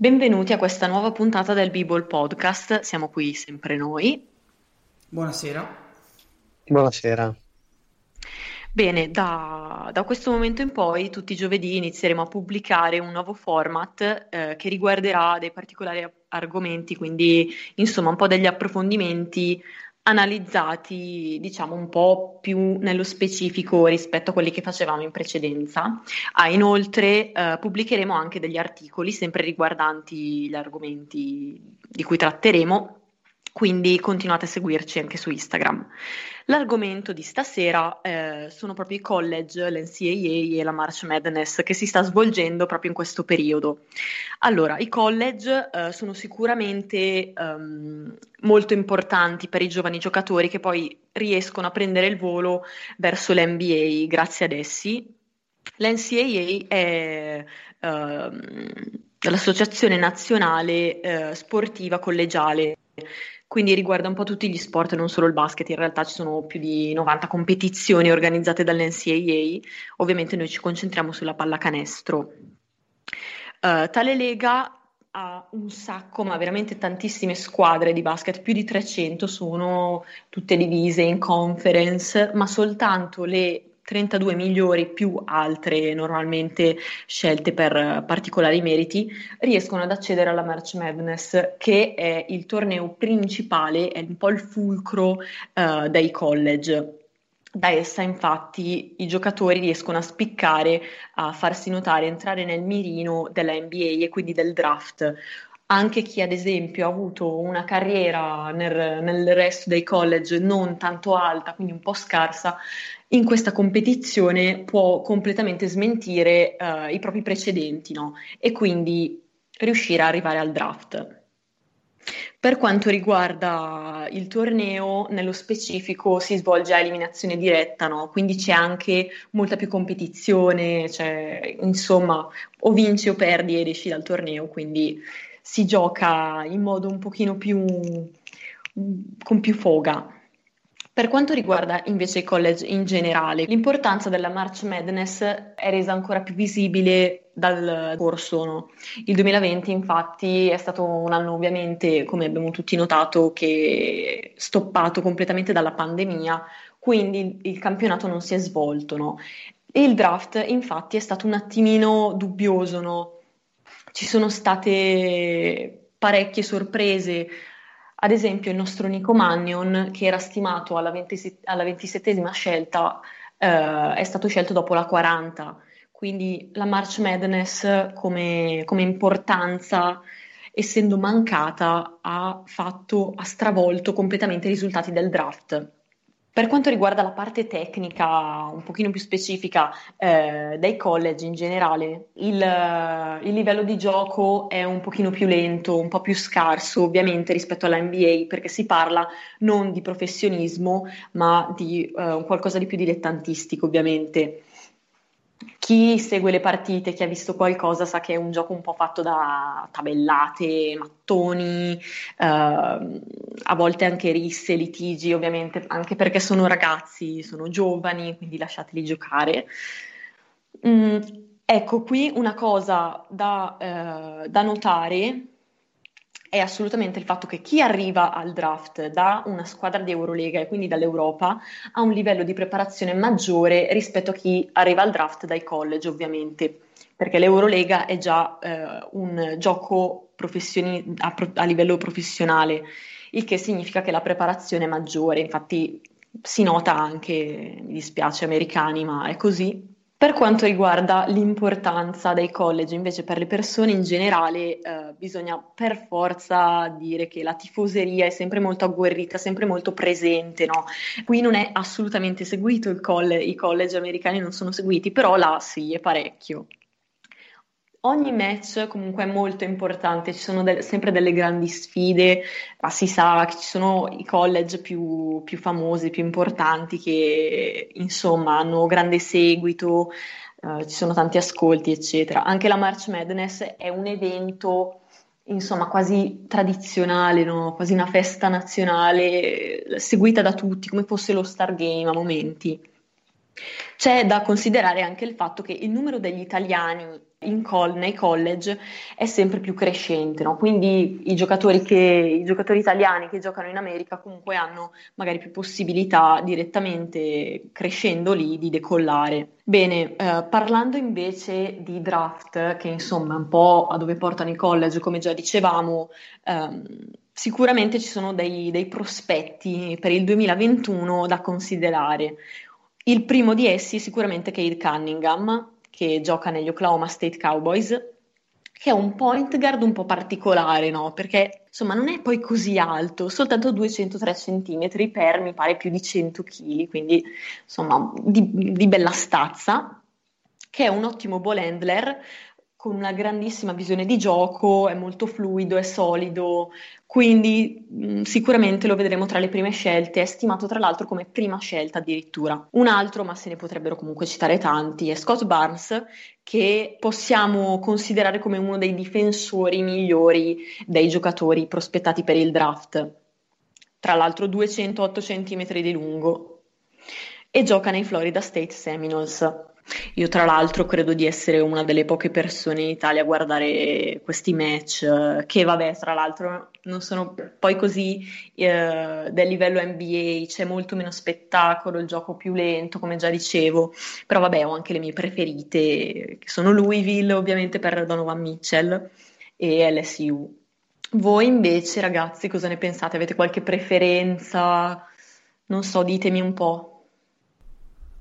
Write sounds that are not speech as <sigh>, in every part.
Benvenuti a questa nuova puntata del b Podcast, siamo qui sempre noi. Buonasera. Buonasera. Bene, da, da, questo momento in poi, tutti i giovedì inizieremo a pubblicare un nuovo format eh, che riguarderà dei particolari argomenti, quindi insomma un po' degli approfondimenti analizzati diciamo un po' più nello specifico rispetto a quelli che facevamo in precedenza. Ah, inoltre eh, pubblicheremo anche degli articoli sempre riguardanti gli argomenti di cui tratteremo quindi continuate a seguirci anche su Instagram. L'argomento di stasera eh, sono proprio i college, l'NCAA e la March Madness che si sta svolgendo proprio in questo periodo. Allora, i college eh, sono sicuramente um, molto importanti per i giovani giocatori che poi riescono a prendere il volo verso l'NBA grazie ad essi. L'NCAA è uh, l'associazione nazionale uh, sportiva collegiale quindi riguarda un po' tutti gli sport, non solo il basket, in realtà ci sono più di 90 competizioni organizzate dall'NCAA, ovviamente noi ci concentriamo sulla pallacanestro. Uh, tale lega ha un sacco, ma veramente tantissime squadre di basket, più di 300 sono tutte divise in conference, ma soltanto le 32 migliori più altre normalmente scelte per particolari meriti riescono ad accedere alla March Madness che è il torneo principale, è un po' il fulcro uh, dei college. Da essa infatti i giocatori riescono a spiccare, a farsi notare, entrare nel mirino della NBA e quindi del draft anche chi ad esempio ha avuto una carriera nel, nel, resto dei college non tanto alta, quindi un po' scarsa, in questa competizione può completamente smentire uh, i propri precedenti no? e quindi riuscire a arrivare al draft. Per quanto riguarda il torneo, nello specifico si svolge a eliminazione diretta, no? quindi c'è anche molta più competizione, cioè, insomma, o vinci o perdi ed esci dal torneo, quindi si gioca in modo un pochino più con più foga. Per quanto riguarda invece i college in generale, l'importanza della March Madness è resa ancora più visibile dal corso. No? Il 2020 infatti è stato un anno ovviamente, come abbiamo tutti notato, che è stoppato completamente dalla pandemia, quindi il campionato non si è svolto. No? il draft infatti è stato un attimino dubbioso, no? Ci sono state parecchie sorprese, ad esempio il nostro Nico Magnon, che era stimato alla, 20, alla 27esima scelta, eh, è stato scelto dopo la 40, quindi la March Madness come, come importanza, essendo mancata, ha, fatto, ha stravolto completamente i risultati del draft. Per quanto riguarda la parte tecnica, un pochino più specifica eh, dei college in generale, il, il, livello di gioco è un pochino più lento, un po' più scarso ovviamente rispetto alla NBA, perché si parla non di professionismo, ma di eh, qualcosa di più dilettantistico ovviamente chi segue le partite, chi ha visto qualcosa, sa che è un gioco un po' fatto da tabellate, mattoni, eh, a volte anche risse, litigi, ovviamente, anche perché sono ragazzi, sono giovani, quindi lasciateli giocare. Mm, ecco, qui una cosa da, eh, da notare è assolutamente il fatto che chi arriva al draft da una squadra di Eurolega e quindi dall'Europa ha un livello di preparazione maggiore rispetto a chi arriva al draft dai college, ovviamente, perché l'Eurolega è già eh, un gioco professioni- a, a livello professionale, il che significa che la preparazione è maggiore, infatti si nota anche, mi dispiace americani, ma è così, Per quanto riguarda l'importanza dei college, invece per le persone in generale, eh, bisogna per forza dire che la tifoseria è sempre molto agguerrita, sempre molto presente, no? Qui non è assolutamente seguito il coll- i college americani non sono seguiti, però là sì, è parecchio. Ogni match comunque è molto importante, ci sono de- sempre delle grandi sfide, ma si sa che ci sono i college più, più famosi, più importanti che insomma hanno grande seguito, eh, ci sono tanti ascolti, eccetera. Anche la March Madness è un evento insomma quasi tradizionale, no? quasi una festa nazionale seguita da tutti, come fosse lo Star Game a momenti. C'è da considerare anche il fatto che il numero degli italiani col- nei college è sempre più crescente, no? quindi i giocatori, che, i giocatori italiani che giocano in America comunque hanno magari più possibilità direttamente crescendo lì di decollare. Bene, eh, parlando invece di draft, che insomma è un po' a dove portano i college, come già dicevamo, ehm, sicuramente ci sono dei, dei prospetti per il 2021 da considerare. Il primo di essi è sicuramente Cade Cunningham, che gioca negli Oklahoma State Cowboys, che è un point guard un po' particolare, no? Perché insomma non è poi così alto, soltanto 203 cm per mi pare più di 100 kg, quindi insomma di, di bella stazza, che è un ottimo ball handler, con una grandissima visione di gioco, è molto fluido, è solido, quindi mh, sicuramente lo vedremo tra le prime scelte, è stimato tra l'altro come prima scelta addirittura. Un altro, ma se ne potrebbero comunque citare tanti, è Scott Barnes, che possiamo considerare come uno dei difensori migliori dei giocatori prospettati per il draft. Tra l'altro 208 cm di lungo e gioca nei Florida State Seminoles. Io tra l'altro credo di essere una delle poche persone in Italia a guardare questi match, che vabbè, tra l'altro non sono poi così eh, del livello NBA, c'è molto meno spettacolo, il gioco più lento, come già dicevo, però vabbè, ho anche le mie preferite, che sono Louisville ovviamente per Donovan Mitchell e LSU. Voi invece, ragazzi, cosa ne pensate? Avete qualche preferenza? Non so, ditemi un po'.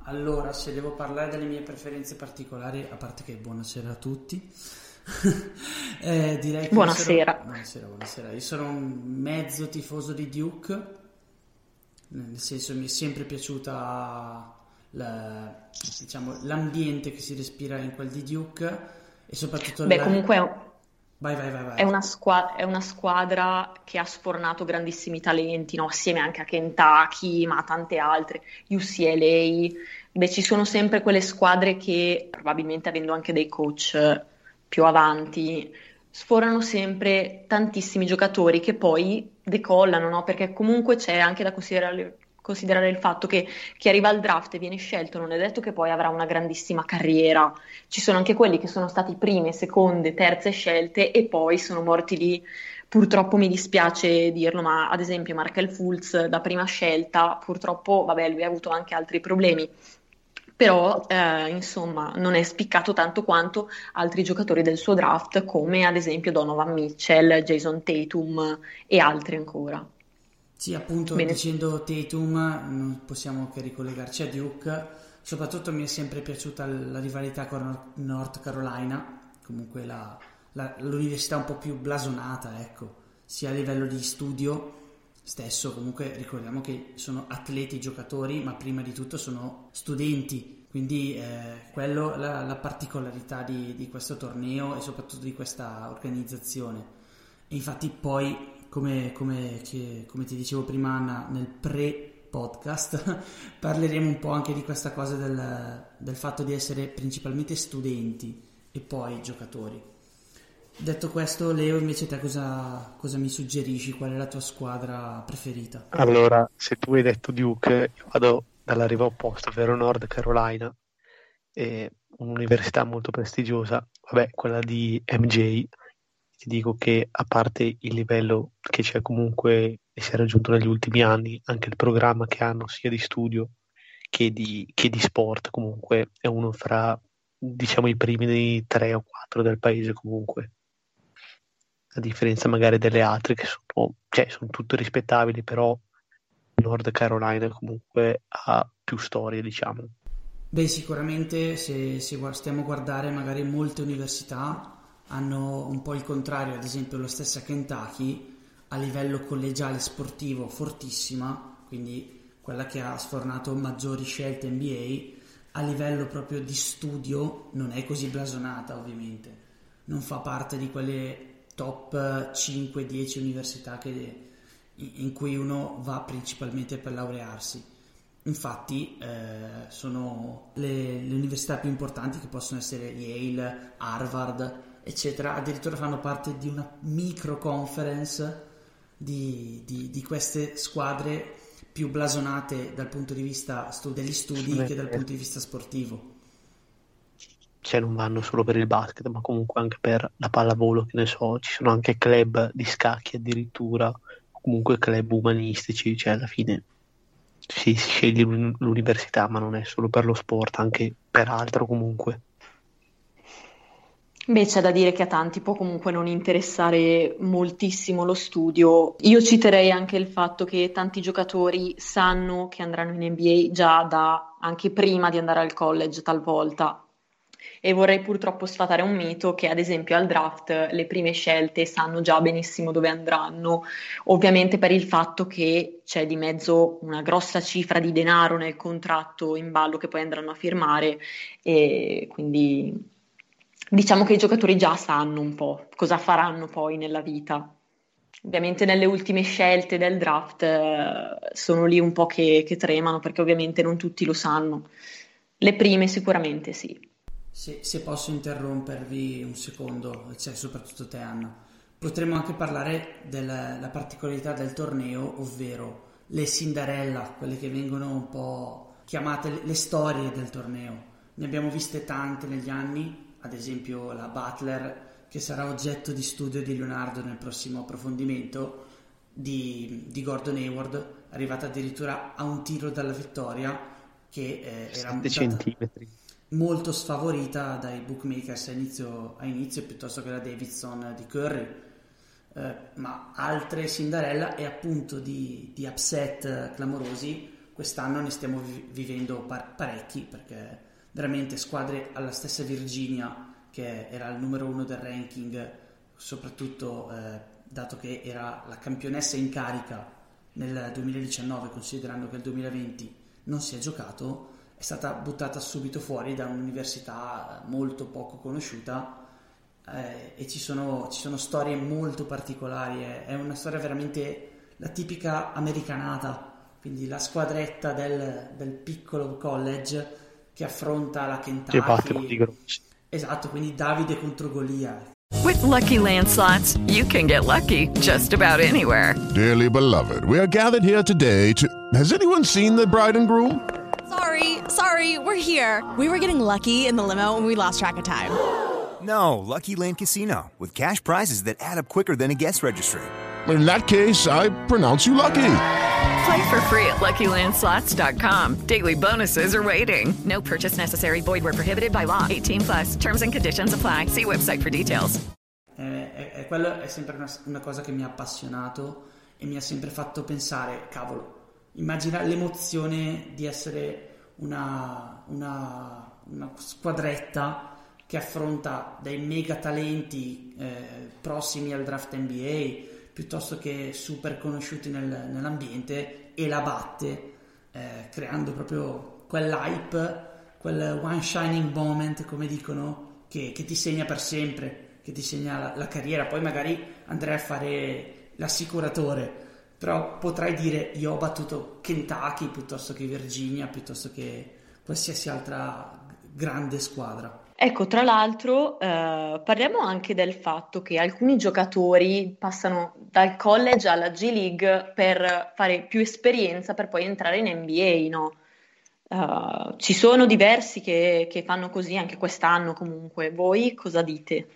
Allora, se devo parlare delle mie preferenze particolari, a parte che buonasera a tutti, <laughs> eh, direi che buonasera. Sono... buonasera. Buonasera, Io sono un mezzo tifoso di Duke, nel senso mi è sempre piaciuta la, diciamo, l'ambiente che si respira in quel di Duke e soprattutto... Beh, la... comunque Vai, vai, vai. È, una squadra, è una squadra che ha sfornato grandissimi talenti, no? assieme anche a Kentucky, ma a tante altre, UCLA. Beh, ci sono sempre quelle squadre che, probabilmente avendo anche dei coach più avanti, sforano sempre tantissimi giocatori che poi decollano, no? perché comunque c'è anche da considerare considerare il fatto che chi arriva al draft e viene scelto non è detto che poi avrà una grandissima carriera. Ci sono anche quelli che sono stati prime, seconde, terze scelte e poi sono morti lì. Purtroppo mi dispiace dirlo, ma ad esempio Markel Fultz da prima scelta, purtroppo, vabbè, lui ha avuto anche altri problemi, però eh, insomma non è spiccato tanto quanto altri giocatori del suo draft come ad esempio Donovan Mitchell, Jason Tatum e altri ancora. Sì, appunto Bene. dicendo Tatum non possiamo che ricollegarci a Duke, soprattutto mi è sempre piaciuta la rivalità con North Carolina, comunque la, la, l'università un po' più blasonata, ecco, sia a livello di studio stesso, comunque ricordiamo che sono atleti giocatori, ma prima di tutto sono studenti, quindi eh, quello la, la particolarità di, di questo torneo e soprattutto di questa organizzazione. E infatti poi come, come, che, come ti dicevo prima Anna, nel pre-podcast <laughs> parleremo un po' anche di questa cosa del, del fatto di essere principalmente studenti e poi giocatori. Detto questo, Leo, invece te cosa, cosa, mi suggerisci? Qual è la tua squadra preferita? Allora, se tu hai detto Duke, io vado dalla riva opposta, ovvero Nord Carolina, un'università molto prestigiosa, vabbè, quella di MJ, ti dico che a parte il livello che c'è comunque e si è raggiunto negli ultimi anni, anche il programma che hanno sia di studio che di, che di sport comunque è uno fra diciamo i primi tre o quattro del paese comunque a differenza magari delle altre che sono, cioè, sono tutte rispettabili però Nord Carolina comunque ha più storie diciamo. Beh, sicuramente se, se stiamo a guardare magari molte università hanno un po' il contrario, ad esempio la stessa Kentucky a livello collegiale sportivo fortissima, quindi quella che ha sfornato maggiori scelte NBA, a livello proprio di studio non è così blasonata ovviamente, non fa parte di quelle top 5-10 università che, in cui uno va principalmente per laurearsi. Infatti eh, sono le, le, università più importanti che possono essere Yale, Harvard, eccetera, addirittura fanno parte di una micro conference di, di, di queste squadre più blasonate dal punto di vista stu- degli studi che dal punto di vista sportivo. Cioè non vanno solo per il basket, ma comunque anche per la pallavolo, che ne so, ci sono anche club di scacchi addirittura, comunque club umanistici, cioè alla fine sì, si sceglie l'università, ma non è solo per lo sport, anche per altro comunque. Beh, c'è da dire che a tanti può comunque non interessare moltissimo lo studio. Io citerei anche il fatto che tanti giocatori sanno che andranno in NBA già da anche prima di andare al college talvolta. E vorrei purtroppo sfatare un mito che, ad esempio, al draft le prime scelte sanno già benissimo dove andranno, ovviamente per il fatto che c'è di mezzo una grossa cifra di denaro nel contratto in ballo che poi andranno a firmare e quindi diciamo che i giocatori già sanno un po' cosa faranno poi nella vita. Ovviamente nelle ultime scelte del draft eh, sono lì un po' che, che, tremano perché ovviamente non tutti lo sanno. Le prime sicuramente sì. Se, se posso interrompervi un secondo, cioè soprattutto te Anna, potremmo anche parlare della particolarità del torneo, ovvero le Cinderella, quelle che vengono un po' chiamate le, le storie del torneo. Ne abbiamo viste tante negli anni, ad esempio la Butler, che sarà oggetto di studio di Leonardo nel prossimo approfondimento, di, di Gordon Hayward, arrivata addirittura a un tiro dalla vittoria, che eh, era molto sfavorita dai bookmakers a inizio, a inizio, piuttosto che la Davidson di Curry. Eh, ma altre Cinderella e appunto di, di upset clamorosi quest'anno ne stiamo vi- vivendo par- parecchi perché veramente squadre alla stessa Virginia che era il numero uno del ranking, soprattutto eh, dato che era la campionessa in carica nel 2019, considerando che il 2020 non si è giocato, è stata buttata subito fuori da un'università molto poco conosciuta eh, e ci sono, ci sono, storie molto particolari, è, è, una storia veramente la tipica americanata, quindi la squadretta del, del piccolo college che affronta la Kentucky. Esatto, quindi Davide contro Golia. With lucky landslots, you can get lucky just about anywhere. Dearly beloved, we are gathered here today to. Has anyone seen the bride and groom? Sorry, sorry, we're here. We were getting lucky in the limo and we lost track of time. No, Lucky Land Casino, with cash prizes that add up quicker than a guest registry. In that case, I pronounce you lucky. Play for free at LuckyLandSlots.com. Daily bonuses are waiting. No purchase necessary. Void were prohibited by law. 18 plus. Terms and conditions apply. See website for details. Eh, è, è, quello è sempre una, una, cosa che mi ha appassionato e mi ha sempre fatto pensare, cavolo, immagina l'emozione di essere una, una, una squadretta che affronta dei mega talenti eh, prossimi al draft NBA piuttosto che super conosciuti nel, nell'ambiente e la batte eh, creando proprio quell'hype, quel one shining moment come dicono che, che ti segna per sempre, che ti segna la, la, carriera, poi magari andrai a fare l'assicuratore, però potrai dire io ho battuto Kentucky piuttosto che Virginia, piuttosto che qualsiasi altra grande squadra. Ecco, tra l'altro, eh, parliamo anche del fatto che alcuni giocatori passano dal college alla G League per fare più esperienza per poi entrare in NBA, no? Uh, ci sono diversi che, che, fanno così anche quest'anno comunque. Voi cosa dite?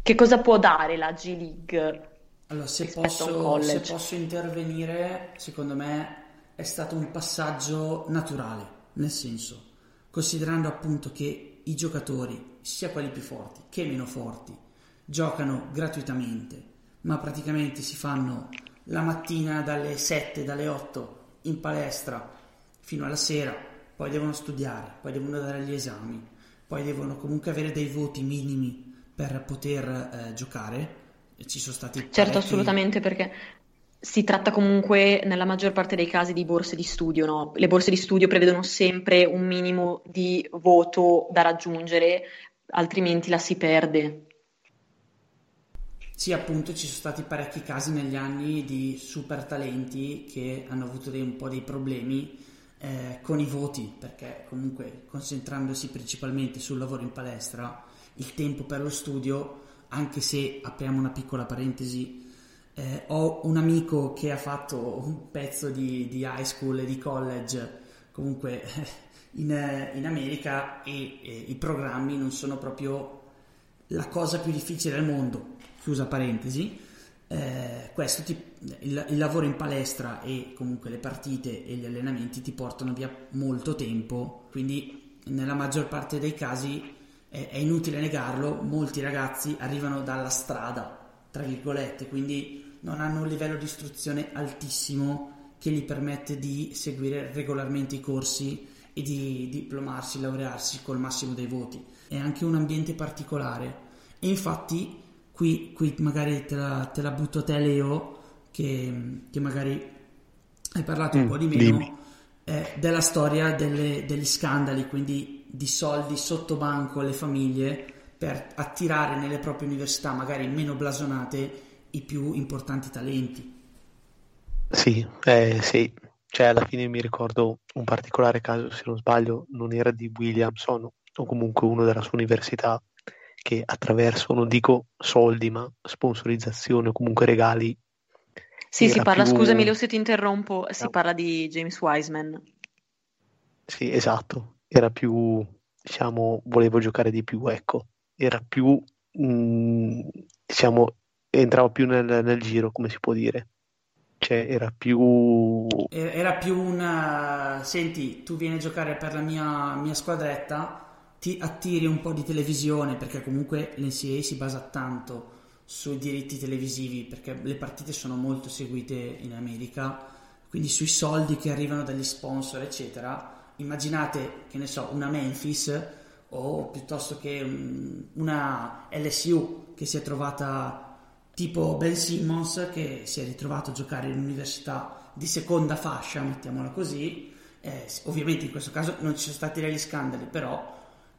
Che cosa può dare la G League? Allora, se posso, se posso intervenire, secondo me è stato un passaggio naturale, nel senso, considerando appunto che i giocatori, sia quelli più forti che meno forti, giocano gratuitamente, ma praticamente si fanno la mattina dalle 7, dalle 8 in palestra fino alla sera poi devono studiare, poi devono dare gli esami, poi devono comunque avere dei voti minimi per poter eh, giocare. Ci sono stati Certo, parecchi- assolutamente, perché si tratta comunque nella maggior parte dei casi di borse di studio, no? Le borse di studio prevedono sempre un minimo di voto da raggiungere, altrimenti la si perde. Sì, appunto, ci sono stati parecchi casi negli anni di super talenti che hanno avuto dei- un po' dei problemi eh, con i voti, perché comunque concentrandosi principalmente sul lavoro in palestra, il tempo per lo studio, anche se apriamo una piccola parentesi, eh, ho un amico che ha fatto un pezzo di, di high school e di college, comunque <laughs> in, eh, in America, e eh, i programmi non sono proprio la cosa più difficile al mondo, chiusa parentesi. Eh, questo ti- il, il lavoro in palestra e comunque le partite e gli allenamenti ti portano via molto tempo, quindi nella maggior parte dei casi è, è inutile negarlo, molti ragazzi arrivano dalla strada, tra virgolette, quindi non hanno un livello di istruzione altissimo che gli permette di seguire regolarmente i corsi e di diplomarsi, laurearsi col massimo dei voti. È anche un ambiente particolare e infatti qui, qui magari te la, te la butto a te Leo che, che magari hai parlato un Mm, po' di meno eh, della storia delle- degli scandali, quindi di soldi sotto banco alle famiglie per attirare nelle proprie università magari meno blasonate i più importanti talenti. Sì, eh, sì, cioè alla fine mi ricordo un particolare caso, se non sbaglio, non era di Williamson o comunque uno della sua università che attraverso, non dico soldi, ma sponsorizzazione o comunque regali. Sì, si parla, più- scusami Leo se ti interrompo, si No. parla di James Wiseman. Sì, esatto, era più, diciamo, volevo giocare di più, ecco, era più, mm, diciamo, entrava più nel, nel giro, come si può dire. Cioè, era più... Era più una... Senti, tu vieni a giocare per la mia, mia squadretta, ti attiri un po' di televisione, perché comunque l'NCAA si basa tanto sui diritti televisivi, perché le partite sono molto seguite in America, quindi sui soldi che arrivano dagli sponsor, eccetera. Immaginate, che ne so, una Memphis o piuttosto che un- una LSU che si è trovata tipo Ben Simmons che si è ritrovato a giocare in un'università di seconda fascia, mettiamola così. Eh, ovviamente in questo caso non ci sono stati degli scandali, però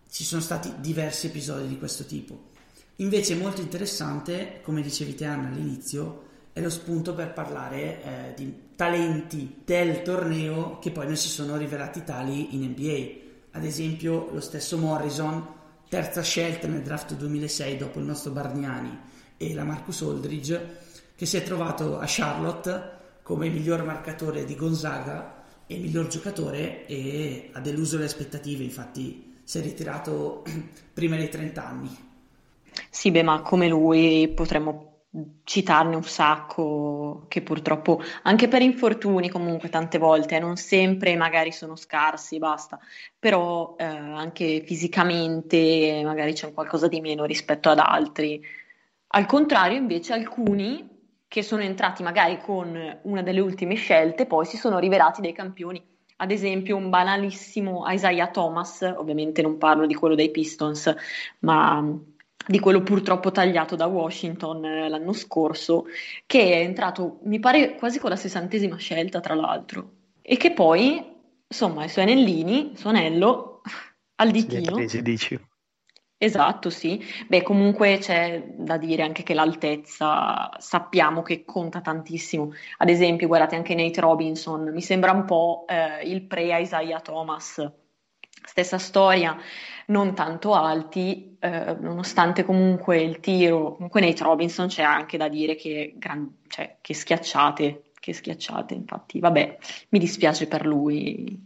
ci sono stati diversi episodi di questo tipo. Invece molto interessante, come dicevi te Anna all'inizio, è lo spunto per parlare eh, di talenti del torneo che poi non si sono rivelati tali in NBA. Ad esempio lo stesso Morrison, terza scelta nel draft 2006 dopo il nostro Bargnani e la Marcus Aldridge, che si è trovato a Charlotte come miglior marcatore di Gonzaga e miglior giocatore e ha deluso le aspettative, infatti si è ritirato <clears throat> prima dei 30 anni. Sì, beh, ma come lui potremmo citarne un sacco che purtroppo, anche per infortuni comunque tante volte, eh, non sempre magari sono scarsi basta, però eh, anche fisicamente magari c'è qualcosa di meno rispetto ad altri. Al contrario, invece, alcuni che sono entrati magari con una delle ultime scelte, poi si sono rivelati dei campioni. Ad esempio, un banalissimo Isaiah Thomas, ovviamente non parlo di quello dei Pistons, ma di quello purtroppo tagliato da Washington eh, l'anno scorso, che è entrato, mi pare, quasi con la sessantesima scelta, tra l'altro, e che poi, insomma, i suoi anellini, il suo anello <laughs> al ditino. presi, dici. Esatto, sì. Beh, comunque c'è da dire anche che l'altezza sappiamo che conta tantissimo. Ad esempio, guardate anche Nate Robinson, mi sembra un po' eh, il pre-Isaiah Thomas. Stessa storia, non tanto alti, eh, nonostante comunque il tiro, comunque Nate Robinson c'è anche da dire che, gran- cioè, che schiacciate, che schiacciate, infatti, vabbè, mi dispiace per lui.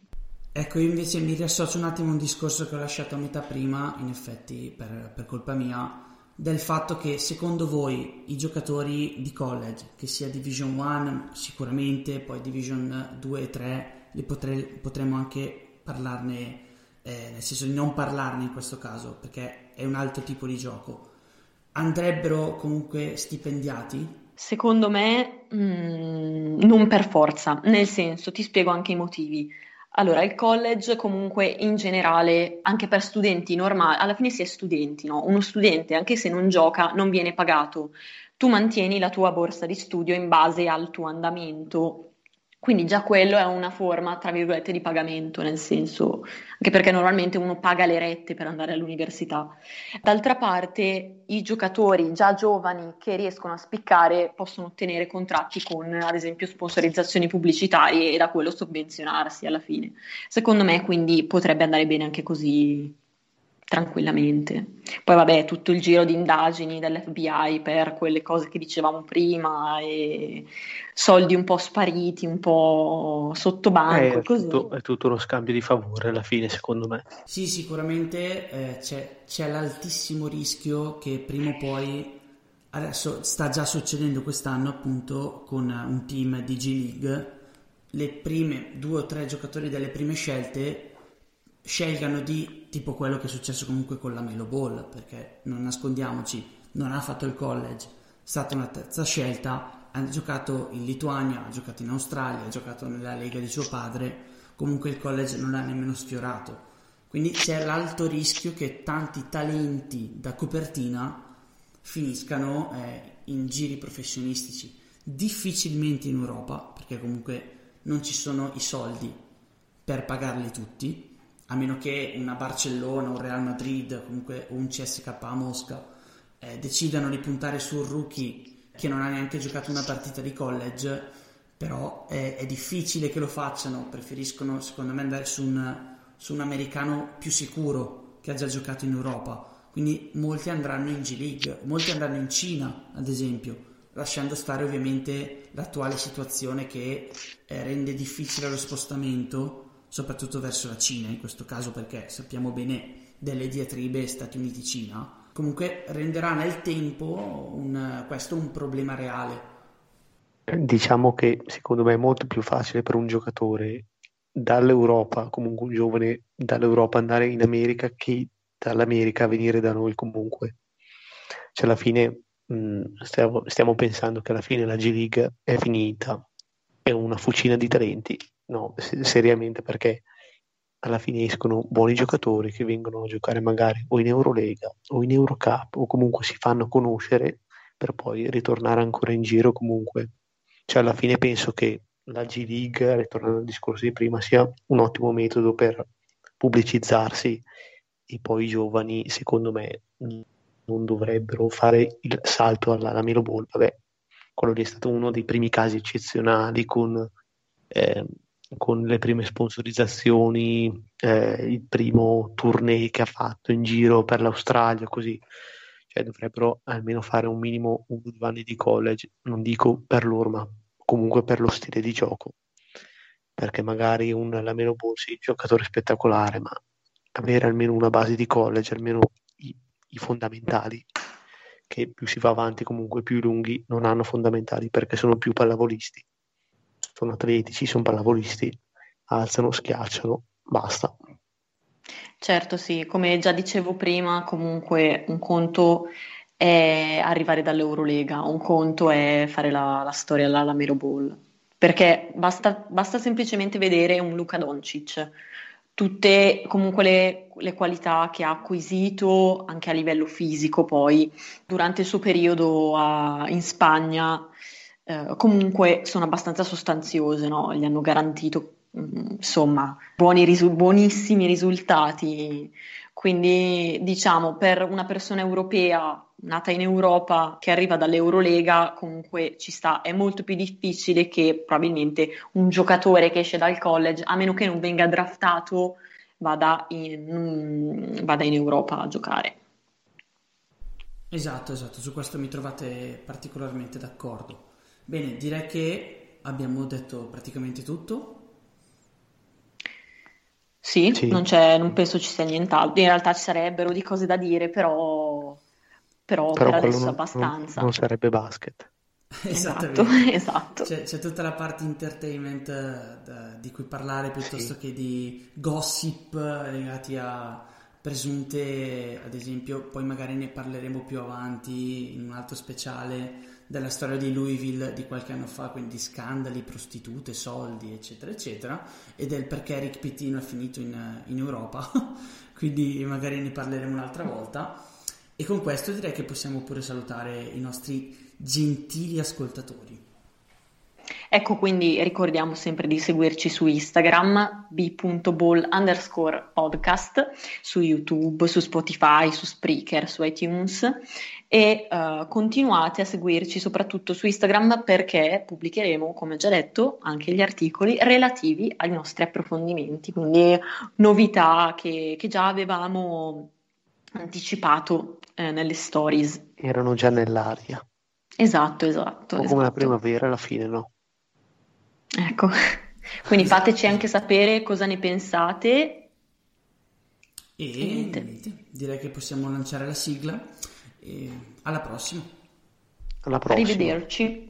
Ecco, io invece mi riassocio un attimo a un discorso che ho lasciato a metà prima, in effetti per, per colpa mia, del fatto che secondo voi i giocatori di college, che sia Division 1 sicuramente, poi Division 2 e 3, li potre- potremmo anche parlarne, eh, nel senso di non parlarne in questo caso, perché è un altro tipo di gioco, andrebbero comunque stipendiati? Secondo me, mm, non per forza, nel senso, ti spiego anche i motivi. Allora, il college comunque in generale, anche per studenti normali, alla fine si è studenti, no? Uno studente, anche se non gioca, non viene pagato. Tu mantieni la tua borsa di studio in base al tuo andamento quindi già quello è una forma, tra virgolette, di pagamento, nel senso, anche perché normalmente uno paga le rette per andare all'università. D'altra parte, i giocatori già giovani che riescono a spiccare possono ottenere contratti con, ad esempio, sponsorizzazioni pubblicitarie e da quello sovvenzionarsi alla fine. Secondo me, quindi, potrebbe andare bene anche così tranquillamente. Poi vabbè, tutto il giro di indagini dell'FBI per quelle cose che dicevamo prima e soldi un po' spariti, un po' sotto banco. È tutto, è tutto uno scambio di favore alla fine, secondo me. Sì, sicuramente eh, c'è, c'è l'altissimo rischio che prima o poi adesso sta già succedendo quest'anno appunto con un team di G League le prime due o tre giocatori delle prime scelte scelgano di tipo quello che è successo comunque con la Melo Ball, perché non nascondiamoci, non ha fatto il college, è stata una terza scelta, ha giocato in Lituania, ha giocato in Australia, ha giocato nella lega di suo padre, comunque il college non l'ha nemmeno sfiorato. Quindi c'è l'alto rischio che tanti talenti da copertina finiscano eh, in giri professionistici, difficilmente in Europa, perché comunque non ci sono i soldi per pagarli tutti, a meno che una Barcellona, un Real Madrid, comunque un CSK a Mosca eh, decidano di puntare sul rookie che non ha neanche giocato una partita di college, però è, è difficile che lo facciano, preferiscono secondo me andare su un, su un americano più sicuro che ha già giocato in Europa. Quindi molti andranno in G League, molti andranno in Cina, ad esempio, lasciando stare ovviamente l'attuale situazione che eh, rende difficile lo spostamento soprattutto verso la Cina in questo caso perché sappiamo bene delle diatribe Stati Uniti-Cina, comunque renderà nel tempo un, questo un problema reale. Diciamo che secondo me è molto più facile per un giocatore dall'Europa, comunque un giovane dall'Europa andare in America che dall'America venire da noi comunque. Cioè alla fine mh, stiamo, stiamo pensando che alla fine la G League è finita, è una fucina di talenti no, <laughs> seriamente perché alla fine escono buoni giocatori che vengono a giocare magari o in Eurolega o in Eurocup o comunque si fanno conoscere per poi ritornare ancora in giro comunque. Cioè alla fine penso che la G League, ritornando al discorso di prima, sia un ottimo metodo per pubblicizzarsi e poi i giovani, secondo me, non dovrebbero fare il salto alla, alla Melo Ball. Vabbè, quello lì è stato uno dei primi casi eccezionali con eh, con le prime sponsorizzazioni, eh, il primo tournée che ha fatto in giro per l'Australia, così. Cioè, dovrebbero almeno fare un minimo uno due anni di college, non dico per loro, ma comunque per lo stile di gioco. Perché magari un Lamelo Borsi, giocatore spettacolare, ma avere almeno una base di college, almeno i, i fondamentali, che più si va avanti comunque più lunghi non hanno fondamentali perché sono più pallavolisti sono atletici, sono pallavolisti, alzano, schiacciano, basta. Certo, sì, come già dicevo prima, comunque un conto è arrivare dall'Eurolega, un conto è fare la, la storia alla Lamero Ball, perché basta, basta, semplicemente vedere un Luca Doncic, tutte comunque le, le, qualità che ha acquisito anche a livello fisico poi durante il suo periodo a, in Spagna eh, comunque sono abbastanza sostanziose, no? gli hanno garantito mm, insomma risu- buonissimi risultati. Quindi diciamo per una persona europea nata in Europa che arriva dall'Eurolega comunque ci sta, è molto più difficile che probabilmente un giocatore che esce dal college, a meno che non venga draftato, vada in, mm, vada in Europa a giocare. Esatto, esatto, su questo mi trovate particolarmente d'accordo. Bene, direi che abbiamo detto praticamente tutto. Sì, sì. Non, non, penso ci sia nient'altro. In realtà ci sarebbero di cose da dire, però, però, però per adesso non, abbastanza. Non, non sarebbe basket. <laughs> Esatto, <laughs> esatto. C'è, c'è, tutta la parte entertainment uh, da, di cui parlare piuttosto sì. che di gossip legati a, presunte, ad esempio, poi magari ne parleremo più avanti in un altro speciale della storia di Louisville di qualche anno fa, quindi scandali, prostitute, soldi, eccetera, eccetera, e del perché Rick Pitino è finito in, in Europa, <laughs> quindi magari ne parleremo un'altra volta. E con questo direi che possiamo pure salutare i nostri gentili ascoltatori. Ecco, quindi ricordiamo sempre di seguirci su Instagram, b.ball underscore podcast, su YouTube, su Spotify, su Spreaker, su iTunes e uh, continuate a seguirci soprattutto su Instagram perché pubblicheremo, come già detto, anche gli articoli relativi ai nostri approfondimenti, quindi novità che, che già avevamo anticipato eh, nelle stories. Erano già nell'aria. Esatto, esatto. Un po' come la primavera alla fine, no? Ecco, <laughs> quindi fateci anche sapere cosa ne pensate. E, e niente. direi che possiamo lanciare la sigla. E alla prossima. Alla prossima. Arrivederci.